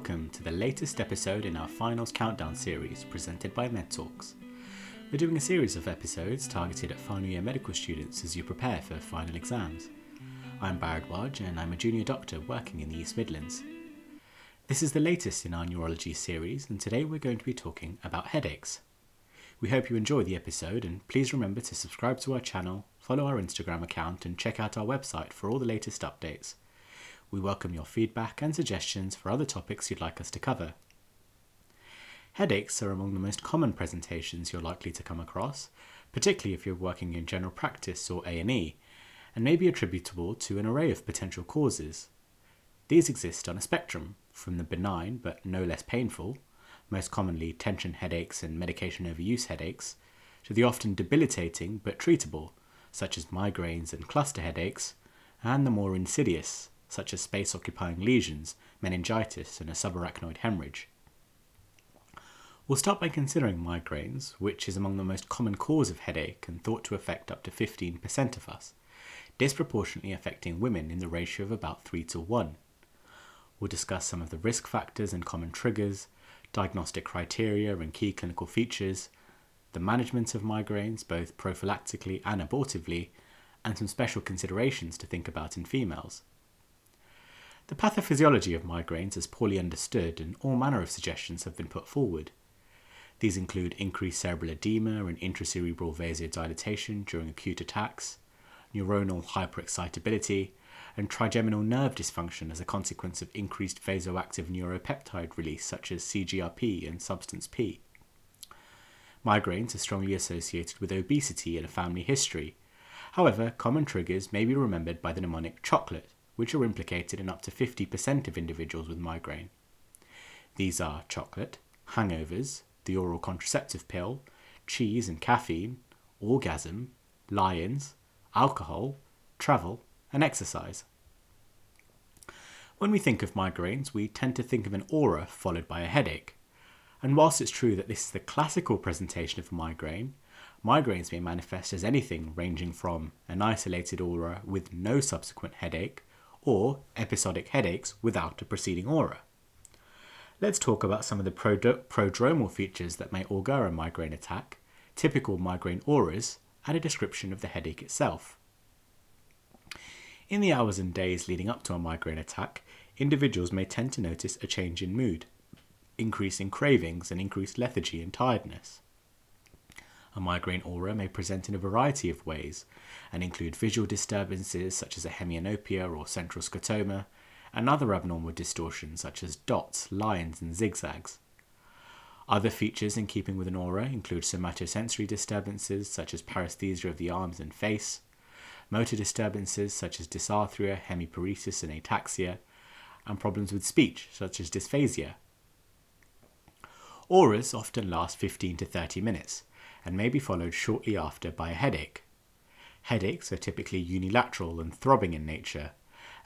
welcome to the latest episode in our Finals Countdown series presented by MedTalks. We're doing a series of episodes targeted at final year medical students as you prepare for final exams. I'm Bharadwaj and I'm a junior doctor working in the East Midlands. This is the latest in our neurology series, and today we're going to be talking about headaches. We hope you enjoy the episode, and please remember to subscribe to our channel, follow our Instagram account, and check out our website for all the latest updates. We welcome your feedback and suggestions for other topics you'd like us to cover. Headaches are among the most common presentations you're likely to come across, particularly if you're working in general practice or A&E, and may be attributable to an array of potential causes. These exist on a spectrum, from the benign but no less painful, most commonly tension headaches and medication overuse headaches, to the often debilitating but treatable, such as migraines and cluster headaches, and the more insidious, such as space occupying lesions, meningitis, and a subarachnoid hemorrhage. We'll start by considering migraines, which is among the most common cause of headache and thought to affect up to 15% of us, disproportionately affecting women in the ratio of about 3 to 1. We'll discuss some of the risk factors and common triggers, diagnostic criteria and key clinical features, the management of migraines, both prophylactically and abortively, and some special considerations to think about in females. The pathophysiology of migraines is poorly understood, and all manner of suggestions have been put forward. These include increased cerebral edema and intracerebral vasodilatation during acute attacks, neuronal hyperexcitability, and trigeminal nerve dysfunction as a consequence of increased vasoactive neuropeptide release, such as CGRP and substance P. Migraines are strongly associated with obesity and a family history. However, common triggers may be remembered by the mnemonic chocolate, which are implicated in up to 50% of individuals with migraine. These are chocolate, hangovers, the oral contraceptive pill, cheese and caffeine, orgasm, lions, alcohol, travel, and exercise. When we think of migraines, we tend to think of an aura followed by a headache. And whilst it's true that this is the classical presentation of a migraine, migraines may manifest as anything ranging from an isolated aura with no subsequent headache or episodic headaches without a preceding aura. Let's talk about some of the prodromal features that may augur a migraine attack, typical migraine auras, and a description of the headache itself. In the hours and days leading up to a migraine attack, individuals may tend to notice a change in mood, increase in cravings, and increased lethargy and tiredness. A migraine aura may present in a variety of ways and include visual disturbances such as a hemianopia or central scotoma, and other abnormal distortions such as dots, lines, and zigzags. Other features in keeping with an aura include somatosensory disturbances such as paresthesia of the arms and face, motor disturbances such as dysarthria, hemiparesis, and ataxia, and problems with speech such as dysphasia. Auras often last 15 to 30 minutes, and may be followed shortly after by a headache. Headaches are typically unilateral and throbbing in nature,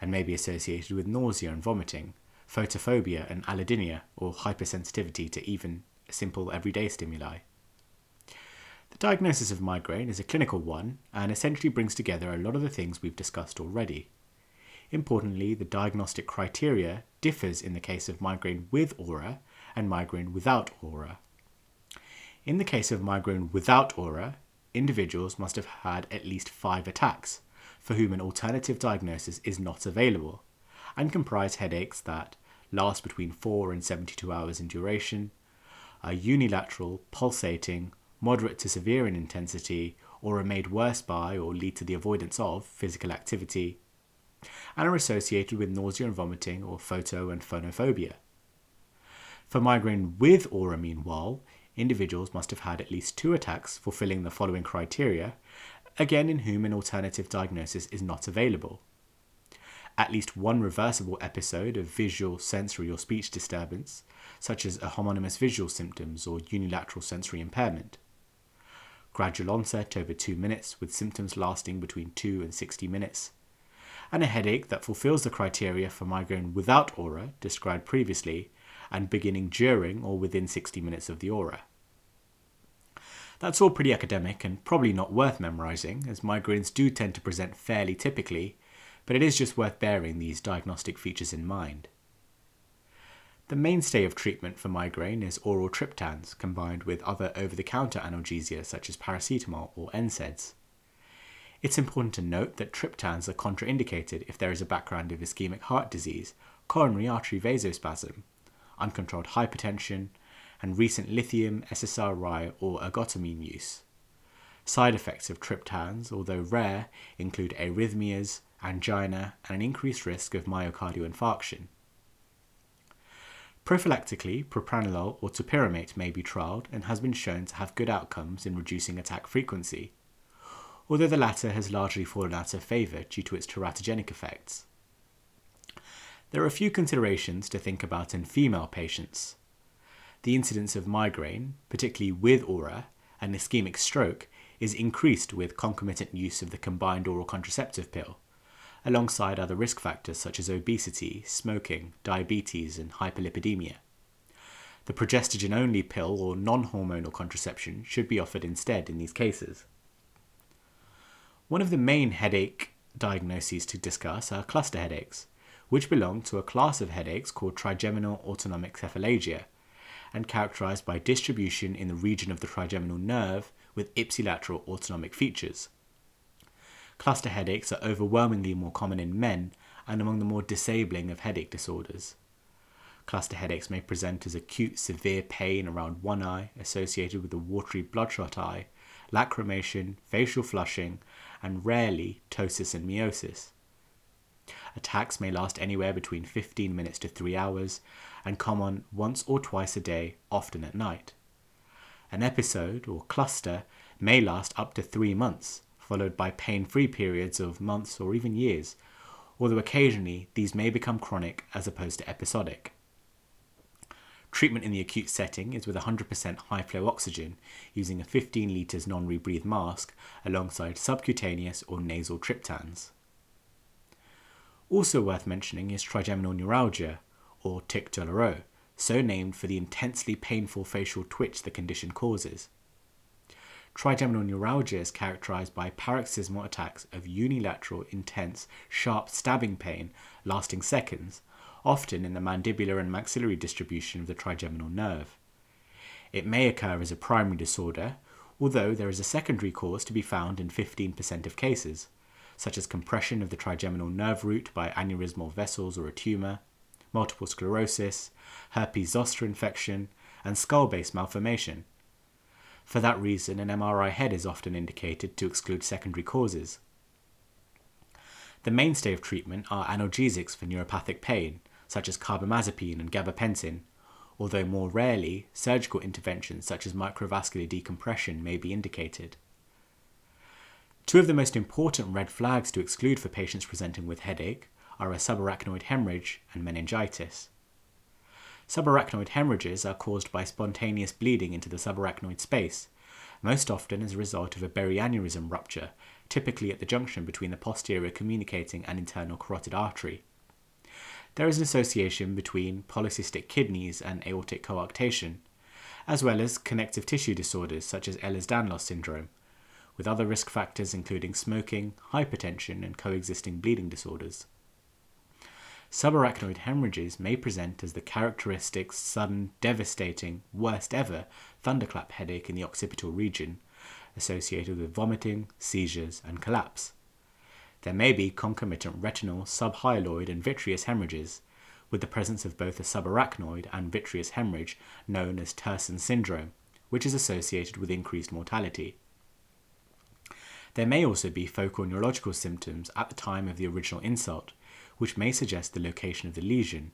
and may be associated with nausea and vomiting, photophobia and allodynia, or hypersensitivity to even simple everyday stimuli. The diagnosis of migraine is a clinical one and essentially brings together a lot of the things we've discussed already. Importantly, the diagnostic criteria differs in the case of migraine with aura and migraine without aura. In the case of migraine without aura, individuals must have had at least five attacks, for whom an alternative diagnosis is not available, and comprise headaches that last between 4 and 72 hours in duration, are unilateral, pulsating, moderate to severe in intensity, or are made worse by or lead to the avoidance of physical activity, and are associated with nausea and vomiting or photo and phonophobia. For migraine with aura, meanwhile, individuals must have had at least two attacks fulfilling the following criteria, again in whom an alternative diagnosis is not available. At least one reversible episode of visual, sensory, or speech disturbance, such as a homonymous visual symptoms or unilateral sensory impairment. Gradual onset over 2 minutes with symptoms lasting between 2 and 60 minutes. And a headache that fulfills the criteria for migraine without aura described previously and beginning during or within 60 minutes of the aura. That's all pretty academic and probably not worth memorising, as migraines do tend to present fairly typically, but it is just worth bearing these diagnostic features in mind. The mainstay of treatment for migraine is oral triptans combined with other over the counter analgesia such as paracetamol or NSAIDs. It's important to note that triptans are contraindicated if there is a background of ischemic heart disease, coronary artery vasospasm, uncontrolled hypertension, and recent lithium, SSRI, or ergotamine use. Side effects of triptans, although rare, include arrhythmias, angina, and an increased risk of myocardial infarction. Prophylactically, propranolol or topiramate may be trialled and has been shown to have good outcomes in reducing attack frequency, although the latter has largely fallen out of favour due to its teratogenic effects. There are a few considerations to think about in female patients. The incidence of migraine, particularly with aura, and ischemic stroke is increased with concomitant use of the combined oral contraceptive pill, alongside other risk factors such as obesity, smoking, diabetes, and hyperlipidemia. The progestogen only pill or non hormonal contraception should be offered instead in these cases. One of the main headache diagnoses to discuss are cluster headaches, which belong to a class of headaches called trigeminal autonomic cephalalgia and characterized by distribution in the region of the trigeminal nerve with ipsilateral autonomic features. Cluster headaches are overwhelmingly more common in men and among the more disabling of headache disorders. Cluster headaches may present as acute severe pain around one eye associated with a watery bloodshot eye, lacrimation, facial flushing, and rarely ptosis and miosis. Attacks may last anywhere between 15 minutes to 3 hours and come on once or twice a day, often at night. An episode or cluster may last up to 3 months, followed by pain free periods of months or even years, although occasionally these may become chronic as opposed to episodic. Treatment in the acute setting is with 100% high flow oxygen using a 15 litres non rebreathe mask alongside subcutaneous or nasal triptans. Also worth mentioning is trigeminal neuralgia, or tic douloureux, so named for the intensely painful facial twitch the condition causes. Trigeminal neuralgia is characterized by paroxysmal attacks of unilateral, intense, sharp stabbing pain lasting seconds, often in the mandibular and maxillary distribution of the trigeminal nerve. It may occur as a primary disorder, although there is a secondary cause to be found in 15% of cases, such as compression of the trigeminal nerve root by aneurysmal vessels or a tumour, multiple sclerosis, herpes zoster infection, and skull base malformation. For that reason, an MRI head is often indicated to exclude secondary causes. The mainstay of treatment are analgesics for neuropathic pain, such as carbamazepine and gabapentin, although more rarely, surgical interventions such as microvascular decompression may be indicated. Two of the most important red flags to exclude for patients presenting with headache are a subarachnoid hemorrhage and meningitis. Subarachnoid hemorrhages are caused by spontaneous bleeding into the subarachnoid space, most often as a result of a berry aneurysm rupture, typically at the junction between the posterior communicating and internal carotid artery. There is an association between polycystic kidneys and aortic coarctation, as well as connective tissue disorders such as Ehlers-Danlos syndrome, with other risk factors including smoking, hypertension, and coexisting bleeding disorders. Subarachnoid hemorrhages may present as the characteristic, sudden, devastating, worst ever thunderclap headache in the occipital region, associated with vomiting, seizures, and collapse. There may be concomitant retinal, subhyaloid, and vitreous hemorrhages, with the presence of both a subarachnoid and vitreous hemorrhage known as Terson syndrome, which is associated with increased mortality. There may also be focal neurological symptoms at the time of the original insult, which may suggest the location of the lesion.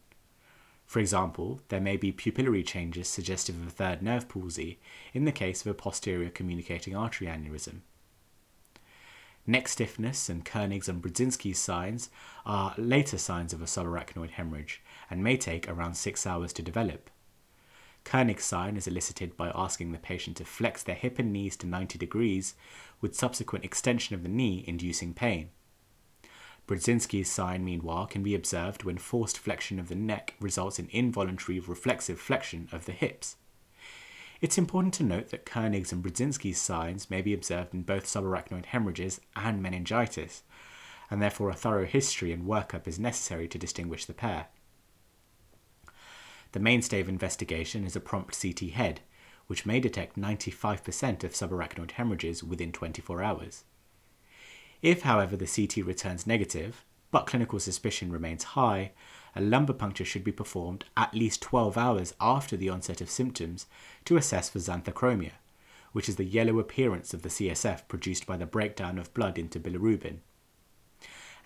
For example, there may be pupillary changes suggestive of a third nerve palsy in the case of a posterior communicating artery aneurysm. Neck stiffness and Kernig's and Brudzinski's signs are later signs of a subarachnoid hemorrhage and may take around six hours to develop. Kernig's sign is elicited by asking the patient to flex their hip and knees to 90 degrees, with subsequent extension of the knee inducing pain. Brudzinski's sign, meanwhile, can be observed when forced flexion of the neck results in involuntary reflexive flexion of the hips. It's important to note that Kernig's and Brudzinski's signs may be observed in both subarachnoid hemorrhages and meningitis, and therefore a thorough history and workup is necessary to distinguish the pair. The mainstay of investigation is a prompt CT head, which may detect 95% of subarachnoid hemorrhages within 24 hours. If, however, the CT returns negative, but clinical suspicion remains high, a lumbar puncture should be performed at least 12 hours after the onset of symptoms to assess for xanthochromia, which is the yellow appearance of the CSF produced by the breakdown of blood into bilirubin.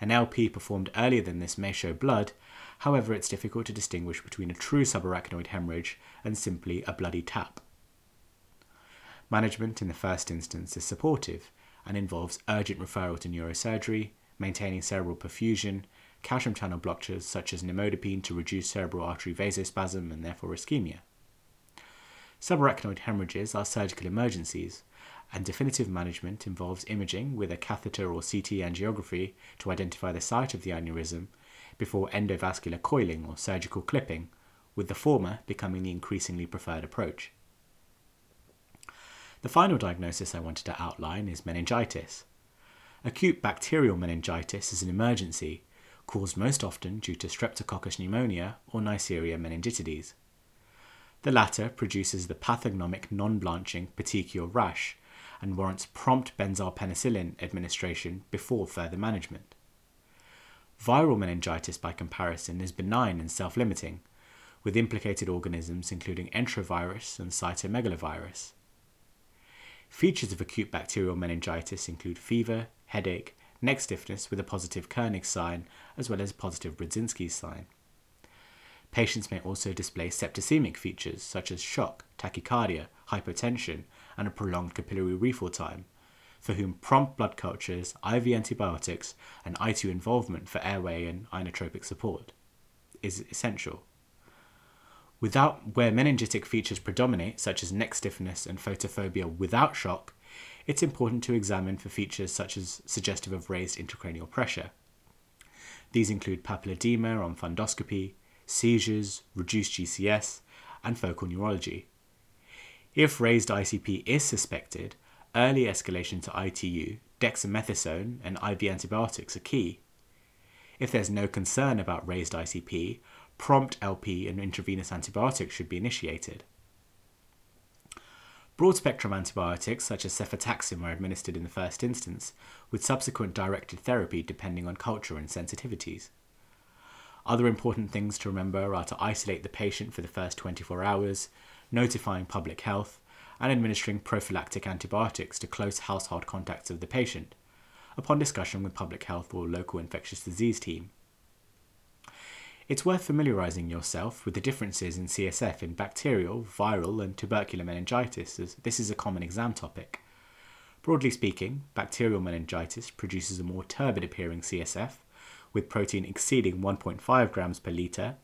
An LP performed earlier than this may show blood, however, it's difficult to distinguish between a true subarachnoid hemorrhage and simply a bloody tap. Management in the first instance is supportive and involves urgent referral to neurosurgery, maintaining cerebral perfusion, calcium channel blockers such as nimodipine to reduce cerebral artery vasospasm and therefore ischemia. Subarachnoid hemorrhages are surgical emergencies, and definitive management involves imaging with a catheter or CT angiography to identify the site of the aneurysm before endovascular coiling or surgical clipping, with the former becoming the increasingly preferred approach. The final diagnosis I wanted to outline is meningitis. Acute bacterial meningitis is an emergency, caused most often due to Streptococcus pneumonia or Neisseria meningitidis. The latter produces the pathognomic non blanching petechial rash and warrants prompt benzyl penicillin administration before further management. Viral meningitis, by comparison, is benign and self limiting, with implicated organisms including enterovirus and cytomegalovirus. Features of acute bacterial meningitis include fever, headache, neck stiffness with a positive Kernig sign, as well as positive Brudzinski's sign. Patients may also display septicemic features such as shock, tachycardia, hypotension, and a prolonged capillary refill time, for whom prompt blood cultures, IV antibiotics, and ITU involvement for airway and inotropic support is essential. Without where meningitic features predominate, such as neck stiffness and photophobia without shock, it's important to examine for features such as suggestive of raised intracranial pressure. These include papilledema on fundoscopy, seizures, reduced GCS, and focal neurology. If raised ICP is suspected, early escalation to ITU, dexamethasone, and IV antibiotics are key. If there's no concern about raised ICP, prompt LP and intravenous antibiotics should be initiated. Broad spectrum antibiotics, such as cefotaxime, are administered in the first instance, with subsequent directed therapy depending on culture and sensitivities. Other important things to remember are to isolate the patient for the first 24 hours, notifying public health, and administering prophylactic antibiotics to close household contacts of the patient, upon discussion with public health or local infectious disease team. It's worth familiarising yourself with the differences in CSF in bacterial, viral, and tubercular meningitis, as this is a common exam topic. Broadly speaking, bacterial meningitis produces a more turbid appearing CSF, with protein exceeding 1.5 grams per litre,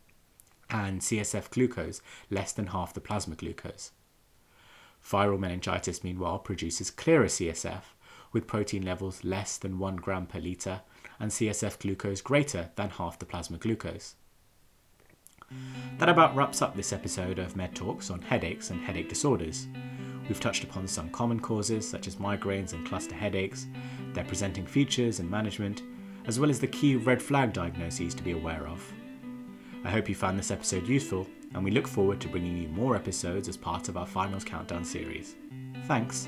and CSF glucose less than half the plasma glucose. Viral meningitis, meanwhile, produces clearer CSF, with protein levels less than 1 gram per litre, and CSF glucose greater than half the plasma glucose. That about wraps up this episode of Med Talks on headaches and headache disorders. We've touched upon some common causes such as migraines and cluster headaches, their presenting features and management, as well as the key red flag diagnoses to be aware of. I hope you found this episode useful, and we look forward to bringing you more episodes as part of our Finals Countdown series. Thanks.